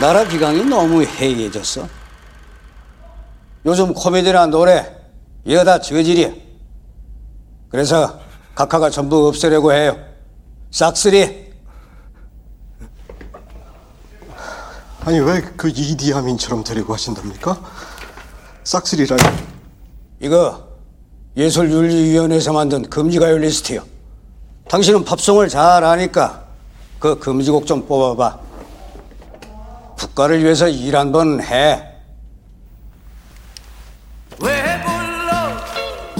나라 기강이 너무 해이해졌어. 요즘 코미디나 노래 이거 다 저질이야. 그래서 각하가 전부 없애려고 해요. 싹쓸이. 아니 왜 그 이디아민처럼 되려고 하신답니까? 싹쓸이라니 이거 예술윤리위원회에서 만든 금지가요 리스트요. 당신은 팝송을 잘 아니까 그 금지곡 좀 뽑아봐. 국가를 위해서 일 한 번 해. 왜 불러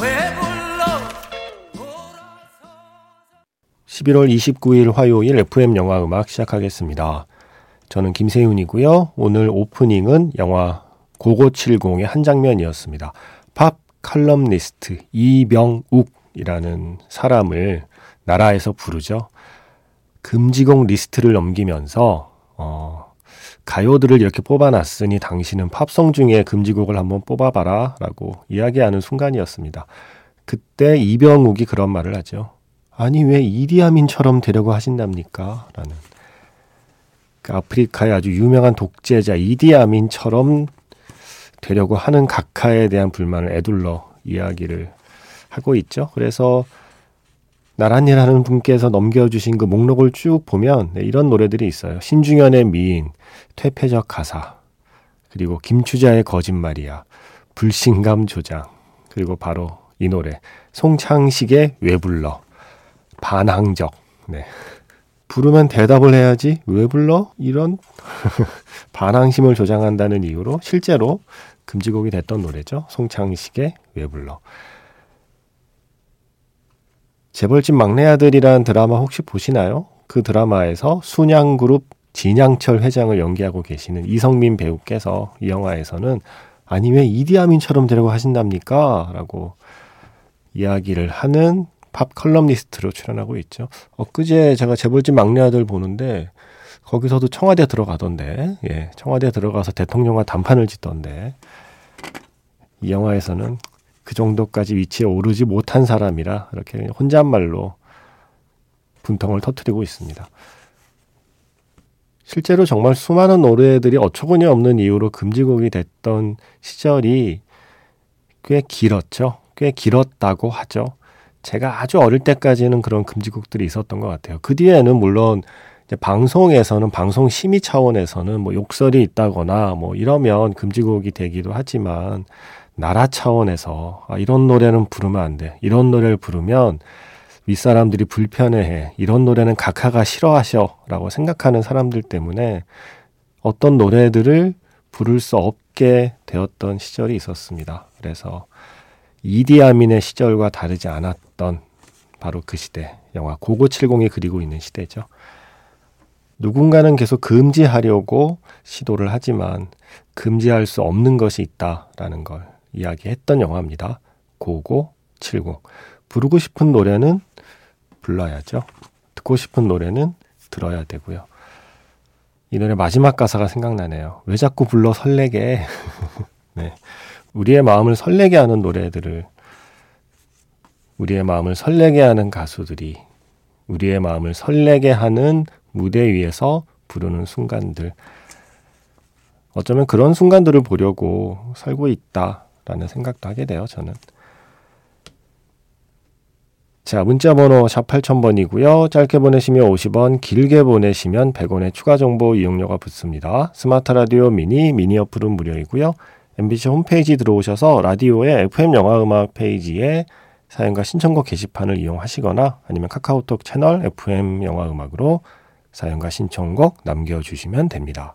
왜 불러 11월 29일 화요일 FM 영화 음악 시작하겠습니다. 저는 김세윤이고요. 오늘 오프닝은 영화 고고70의 한 장면이었습니다. 팝 칼럼니스트 이병욱이라는 사람을 나라에서 부르죠. 금지곡 리스트를 넘기면서 어, 가요들을 이렇게 뽑아놨으니 당신은 팝송 중에 금지곡을 한번 뽑아봐라 라고 이야기하는 순간이었습니다. 그때 이병욱이 그런 말을 하죠. 아니 왜 이디아민처럼 되려고 하신답니까? 라는 그 아프리카의 아주 유명한 독재자 이디아민처럼 되려고 하는 각하에 대한 불만을 에둘러 이야기를 하고 있죠. 그래서 나란이라는 분께서 넘겨주신 그 목록을 쭉 보면 네, 이런 노래들이 있어요. 신중현의 미인, 퇴폐적 가사, 그리고 김추자의 거짓말이야, 불신감 조장, 그리고 바로 이 노래 송창식의 왜 불러, 반항적, 네. 부르면 대답을 해야지 왜 불러? 이런 반항심을 조장한다는 이유로 실제로 금지곡이 됐던 노래죠. 송창식의 왜 불러. 재벌집 막내 아들이란 드라마 혹시 보시나요? 그 드라마에서 순양그룹 진양철 회장을 연기하고 계시는 이성민 배우께서 이 영화에서는 아니 왜 이디아민처럼 되려고 하신답니까? 라고 이야기를 하는 팝 컬럼니스트로 출연하고 있죠. 엊그제 제가 재벌집 막내 아들 보는데 거기서도 청와대 들어가던데, 예, 청와대 들어가서 대통령과 단판을 짓던데, 이 영화에서는 그 정도까지 위치에 오르지 못한 사람이라 이렇게 혼잣말로 분통을 터트리고 있습니다. 실제로 정말 수많은 노래들이 어처구니 없는 이유로 금지곡이 됐던 시절이 꽤 길었죠. 꽤 길었다고 하죠. 제가 아주 어릴 때까지는 그런 금지곡들이 있었던 것 같아요. 그 뒤에는 물론 방송에서는 방송 심의 차원에서는 뭐 욕설이 있다거나 뭐 이러면 금지곡이 되기도 하지만 나라 차원에서 아, 이런 노래는 부르면 안 돼. 이런 노래를 부르면 윗사람들이 불편해해. 이런 노래는 각하가 싫어하셔. 라고 생각하는 사람들 때문에 어떤 노래들을 부를 수 없게 되었던 시절이 있었습니다. 그래서 이디아민의 시절과 다르지 않았던 바로 그 시대. 영화 고고70이 그리고 있는 시대죠. 누군가는 계속 금지하려고 시도를 하지만 금지할 수 없는 것이 있다라는 걸 이야기했던 영화입니다. 고고 70. 부르고 싶은 노래는 불러야죠. 듣고 싶은 노래는 들어야 되고요. 이 노래 마지막 가사가 생각나네요. 왜 자꾸 불러 설레게. 네. 우리의 마음을 설레게 하는 노래들을 우리의 마음을 설레게 하는 가수들이 우리의 마음을 설레게 하는 무대 위에서 부르는 순간들. 어쩌면 그런 순간들을 보려고 살고 있다. 라는 생각도 하게 돼요, 저는. 자, 문자 번호 샵 8000번이고요. 짧게 보내시면 50원, 길게 보내시면 100원의 추가 정보 이용료가 붙습니다. 스마트 라디오 미니, 미니 어플은 무료이고요. MBC 홈페이지 들어오셔서 라디오의 FM 영화 음악 페이지에 사연과 신청곡 게시판을 이용하시거나 아니면 카카오톡 채널 FM 영화 음악으로 사연과 신청곡 남겨주시면 됩니다.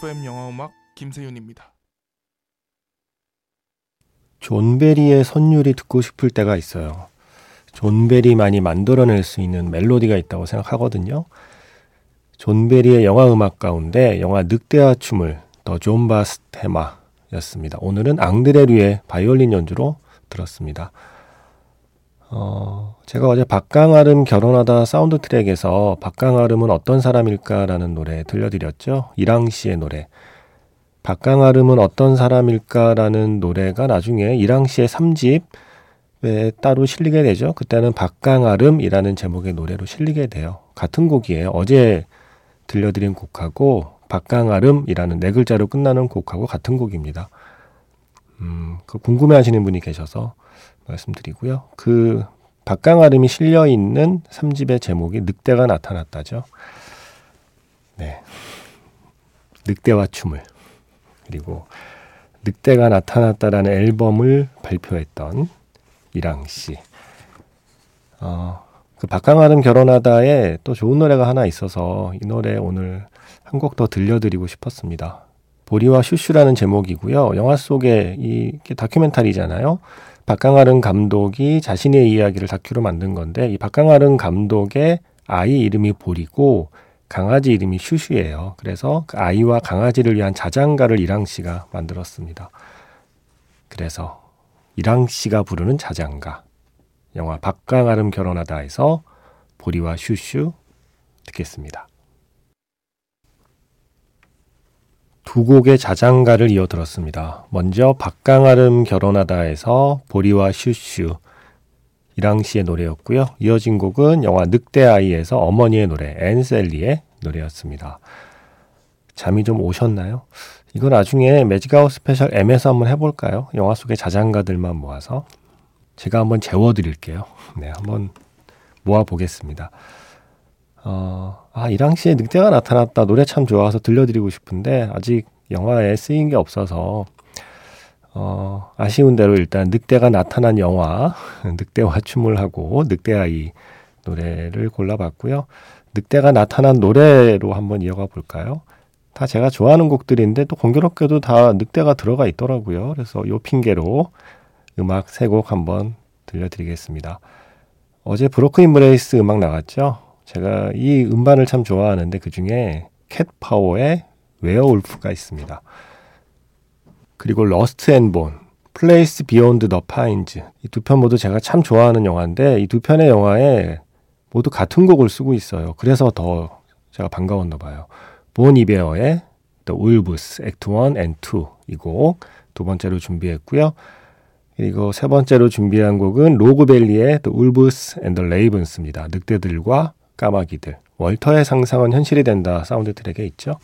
FM 영화음악 김세윤입니다. 존 베리의 선율이 듣고 싶을 때가 있어요. 존 베리만이 만들어낼 수 있는 멜로디가 있다고 생각하거든요. 존 베리의 영화 음악 가운데 영화 늑대와 춤을 The John Dunbar Theme였습니다. 오늘은 앙드레 류의 바이올린 연주로 들었습니다. 어, 제가 어제 박강아름 결혼하다 사운드 트랙에서 박강아름은 어떤 사람일까라는 노래 들려드렸죠. 이랑 씨의 노래. 박강아름은 어떤 사람일까라는 노래가 나중에 이랑 씨의 3집에 따로 실리게 되죠. 그때는 박강아름이라는 제목의 노래로 실리게 돼요. 같은 곡이에요. 어제 들려드린 곡하고 박강아름이라는 네 글자로 끝나는 곡하고 같은 곡입니다. 음, 그 궁금해 하시는 분이 계셔서 말씀드리고요. 그 박강아름이 실려 있는 3집의 제목이 늑대가 나타났다죠. 네. 늑대와 춤을. 그리고 늑대가 나타났다라는 앨범을 발표했던 이랑 씨. 어, 그 박강아름 결혼하다에 또 좋은 노래가 하나 있어서 이 노래 오늘 한 곡 더 들려드리고 싶었습니다. 보리와 슈슈라는 제목이고요. 영화 속에 이 다큐멘터리잖아요. 박강아른 감독이 자신의 이야기를 다큐로 만든 건데 이 박강아른 감독의 아이 이름이 보리고 강아지 이름이 슈슈예요. 그래서 그 아이와 강아지를 위한 자장가를 이랑 씨가 만들었습니다. 그래서 이랑 씨가 부르는 자장가 영화 박강아름 결혼하다에서 보리와 슈슈 듣겠습니다. 두 곡의 자장가를 이어 들었습니다. 먼저 박강아름 결혼하다에서 보리와 슈슈 이랑 씨의 노래였고요. 이어진 곡은 영화 늑대아이에서 어머니의 노래 Ann Sally의 노래였습니다. 잠이 좀 오셨나요? 이거 나중에 Magic Hour special M에서 한번 해볼까요? 영화 속의 자장가들만 모아서 제가 한번 재워드릴게요. 네, 한번 모아보겠습니다. 어, 아, 이랑 씨의 늑대가 나타났다. 노래 참 좋아서 들려드리고 싶은데, 아직 영화에 쓰인 게 없어서, 어, 아쉬운 대로 일단 늑대가 나타난 영화, 늑대와 춤을 하고, 늑대아이 노래를 골라봤고요. 늑대가 나타난 노래로 한번 이어가 볼까요? 다 제가 좋아하는 곡들인데 또 공교롭게도 다 늑대가 들어가 있더라고요. 그래서 요 핑계로 음악 세 곡 한번 들려드리겠습니다. 어제 Broken Embraces 음악 나갔죠? 제가 이 음반을 참 좋아하는데 그 중에 캣파워의 Werewolf가 있습니다. 그리고 Rust and Bone, Place Beyond the Pines 이 두 편 모두 제가 참 좋아하는 영화인데 이 두 편의 영화에 모두 같은 곡을 쓰고 있어요. 그래서 더 제가 반가웠나 봐요. Bon Iver의 The Wolves Act 1 and 2 이 곡 두 번째로 준비했고요. 그리고 세 번째로 준비한 곡은 Rogue Valley의 The Wolves and the Ravens입니다. 늑대들과 까마귀들. 월터의 상상은 현실이 된다 사운드 트랙에 있죠.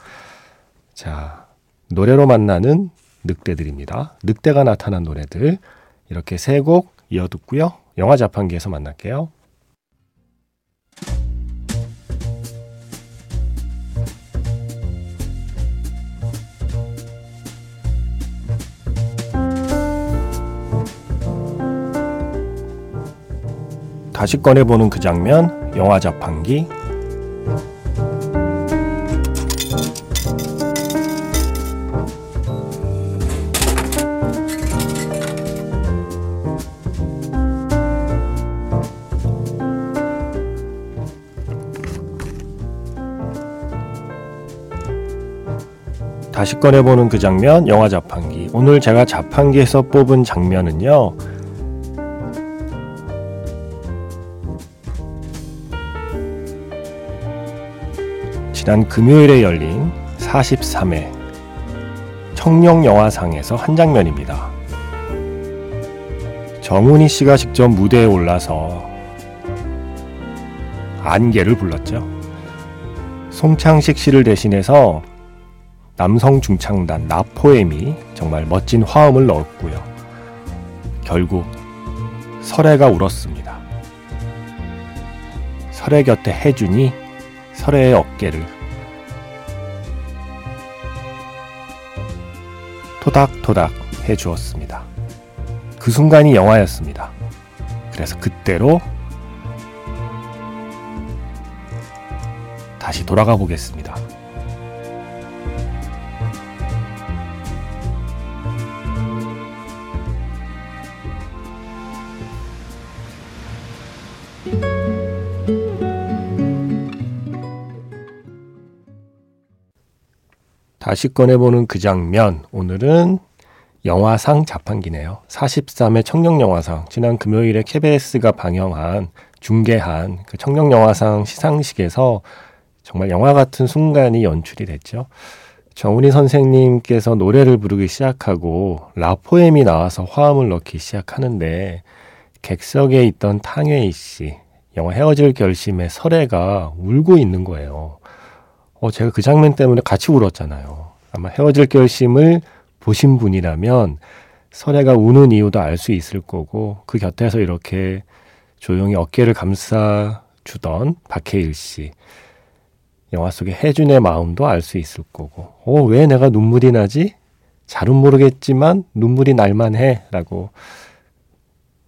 자, 노래로 만나는 늑대들입니다. 늑대가 나타난 노래들. 이렇게 세 곡 이어 듣고요. 영화 자판기에서 만날게요. 다시 꺼내보는 그 장면, 영화 자판기. 다시 꺼내보는 그 장면, 영화 자판기. 오늘 제가 자판기에서 뽑은 장면은요, 지난 금요일에 열린 43회 청룡영화상에서 한 장면입니다. 정훈이 씨가 직접 무대에 올라서 안개를 불렀죠. 송창식 씨를 대신해서 남성 중창단 나포엠이 정말 멋진 화음을 넣었고요. 결국 설애가 울었습니다. 설애 곁에 해준이 설애의 어깨를 토닥토닥 해 주었습니다. 그 순간이 영화였습니다. 그래서 그때로 다시 돌아가 보겠습니다. thank you 다시 꺼내보는 그 장면. 오늘은 영화상 자판기네요. 43회 청룡영화상. 지난 금요일에 KBS가 방영한, 중계한 그 청룡영화상 시상식에서 정말 영화 같은 순간이 연출이 됐죠. 정훈이 선생님께서 노래를 부르기 시작하고 라포엠이 나와서 화음을 넣기 시작하는데 객석에 있던 탕웨이 씨, 영화 헤어질 결심의 설애가 울고 있는 거예요. 어, 제가 그 장면 때문에 같이 울었잖아요. 아마 헤어질 결심을 보신 분이라면 설애가 우는 이유도 알 수 있을 거고 그 곁에서 이렇게 조용히 어깨를 감싸 주던 박해일 씨. 영화 속의 혜준의 마음도 알 수 있을 거고, 어, 왜 내가 눈물이 나지? 잘은 모르겠지만 눈물이 날만 해. 라고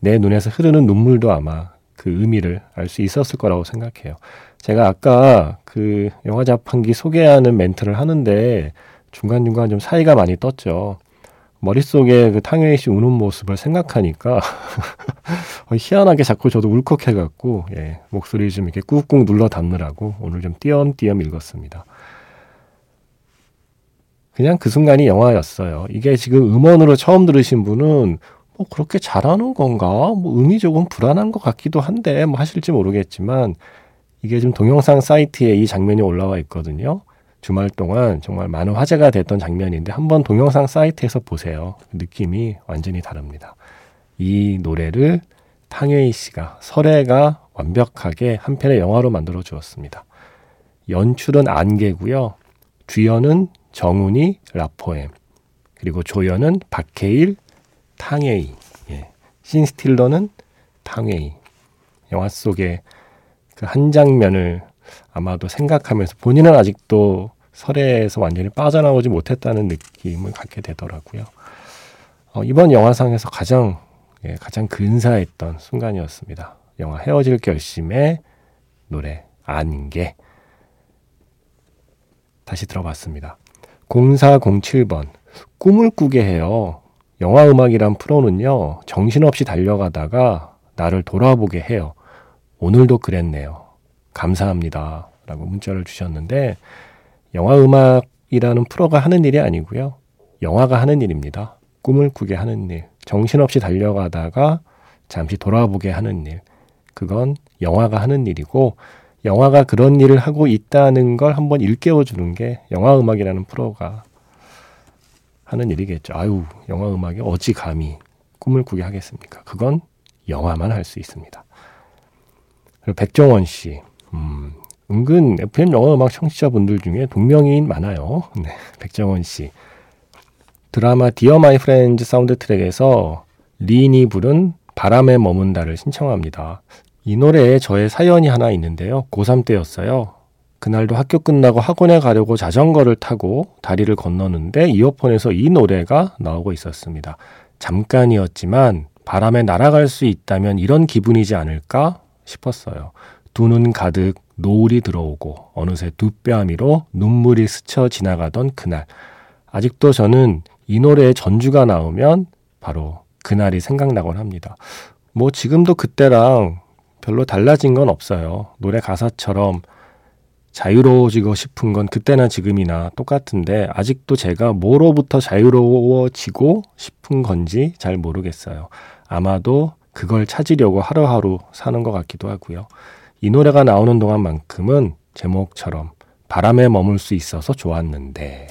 내 눈에서 흐르는 눈물도 아마 그 의미를 알 수 있었을 거라고 생각해요. 제가 아까 그 영화 자판기 소개하는 멘트를 하는데 중간중간 좀 사이가 많이 떴죠. 머릿속에 그 탕웨이 씨 우는 모습을 생각하니까 희한하게 자꾸 저도 울컥해갖고 예, 목소리 좀 이렇게 꾹꾹 눌러 담느라고 오늘 좀 띄엄띄엄 읽었습니다. 그냥 그 순간이 영화였어요. 이게 지금 음원으로 처음 들으신 분은 뭐 그렇게 잘하는 건가? 뭐 음이 조금 불안한 것 같기도 한데 뭐 하실지 모르겠지만 이게 지금 동영상 사이트에 이 장면이 올라와 있거든요. 주말 동안 정말 많은 화제가 됐던 장면인데 한번 동영상 사이트에서 보세요. 느낌이 완전히 다릅니다. 이 노래를 탕웨이 씨가 설애가 완벽하게 한 편의 영화로 만들어 주었습니다. 연출은 안개고요. 주연은 정훈이 라포엠 그리고 조연은 박해일 탕웨이 예. 신스틸러는 탕웨이 영화 속의 그 한 장면을 아마도 생각하면서 본인은 아직도 설에서 완전히 빠져나오지 못했다는 느낌을 갖게 되더라고요. 어, 이번 영화상에서 가장 예, 가장 근사했던 순간이었습니다. 영화 헤어질 결심의 노래 안개 다시 들어봤습니다. 0407번 꿈을 꾸게 해요. 영화 음악이란 프로는요 정신없이 달려가다가 나를 돌아보게 해요. 오늘도 그랬네요. 감사합니다. 라고 문자를 주셨는데, 영화 음악이라는 프로가 하는 일이 아니고요. 영화가 하는 일입니다. 꿈을 꾸게 하는 일. 정신없이 달려가다가 잠시 돌아보게 하는 일. 그건 영화가 하는 일이고, 영화가 그런 일을 하고 있다는 걸 한번 일깨워 주는 게 영화 음악이라는 프로가 하는 일이겠죠. 아유, 영화 음악이 어찌 감히 꿈을 꾸게 하겠습니까? 그건 영화만 할 수 있습니다. 그리고 백종원 씨, 음, 은근 FM 영화 음악 청취자분들 중에 동명이인 많아요. 네, 백정원 씨. 드라마 Dear My Friends 사운드 트랙에서 린이 부른 바람에 머문다를 신청합니다. 이 노래에 저의 사연이 하나 있는데요. 고3 때였어요. 그날도 학교 끝나고 학원에 가려고 자전거를 타고 다리를 건너는데 이어폰에서 이 노래가 나오고 있었습니다. 잠깐이었지만 바람에 날아갈 수 있다면 이런 기분이지 않을까 싶었어요. 두 눈 가득 노을이 들어오고 어느새 두 뺨위로 눈물이 스쳐 지나가던 그날. 아직도 저는 이 노래의 전주가 나오면 바로 그날이 생각나곤 합니다. 뭐 지금도 그때랑 별로 달라진 건 없어요. 노래 가사처럼 자유로워지고 싶은 건 그때나 지금이나 똑같은데 아직도 제가 뭐로부터 자유로워지고 싶은 건지 잘 모르겠어요. 아마도 그걸 찾으려고 하루하루 사는 것 같기도 하고요. 이 노래가 나오는 동안만큼은 제목처럼 바람에 머물 수 있어서 좋았는데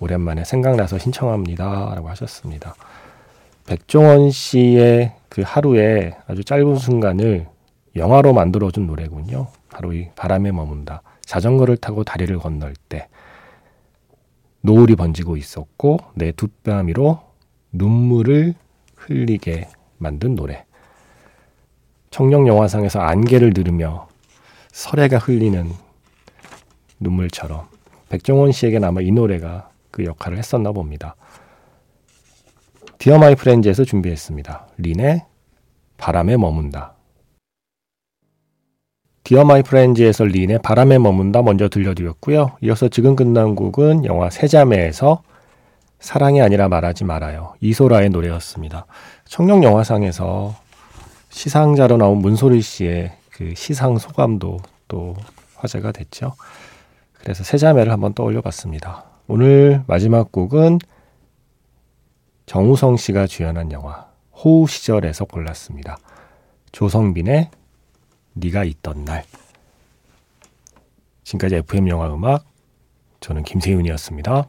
오랜만에 생각나서 신청합니다. 라고 하셨습니다. 백종원 씨의 그 하루의 아주 짧은 순간을 영화로 만들어준 노래군요. 바로 이 바람에 머문다. 자전거를 타고 다리를 건널 때 노을이 번지고 있었고 내 두 뺨위로 눈물을 흘리게 만든 노래. 청룡 영화상에서 안개를 들으며 서래가 흘리는 눈물처럼 백종원 씨에겐 아마 이 노래가 그 역할을 했었나 봅니다. Dear My Friends에서 준비했습니다. 린의 바람에 머문다. Dear My Friends에서 린의 바람에 머문다 먼저 들려드렸고요. 이어서 지금 끝난 곡은 영화 세자매에서 사랑이 아니라 말하지 말아요. 이소라의 노래였습니다. 청룡 영화상에서 시상자로 나온 문소리 씨의 그 시상 소감도 또 화제가 됐죠. 그래서 세자매를 한번 떠올려 봤습니다. 오늘 마지막 곡은 정우성 씨가 주연한 영화 호우 시절에서 골랐습니다. 조성빈의 네가 있던 날. 지금까지 FM 영화 음악 저는 김세윤이었습니다.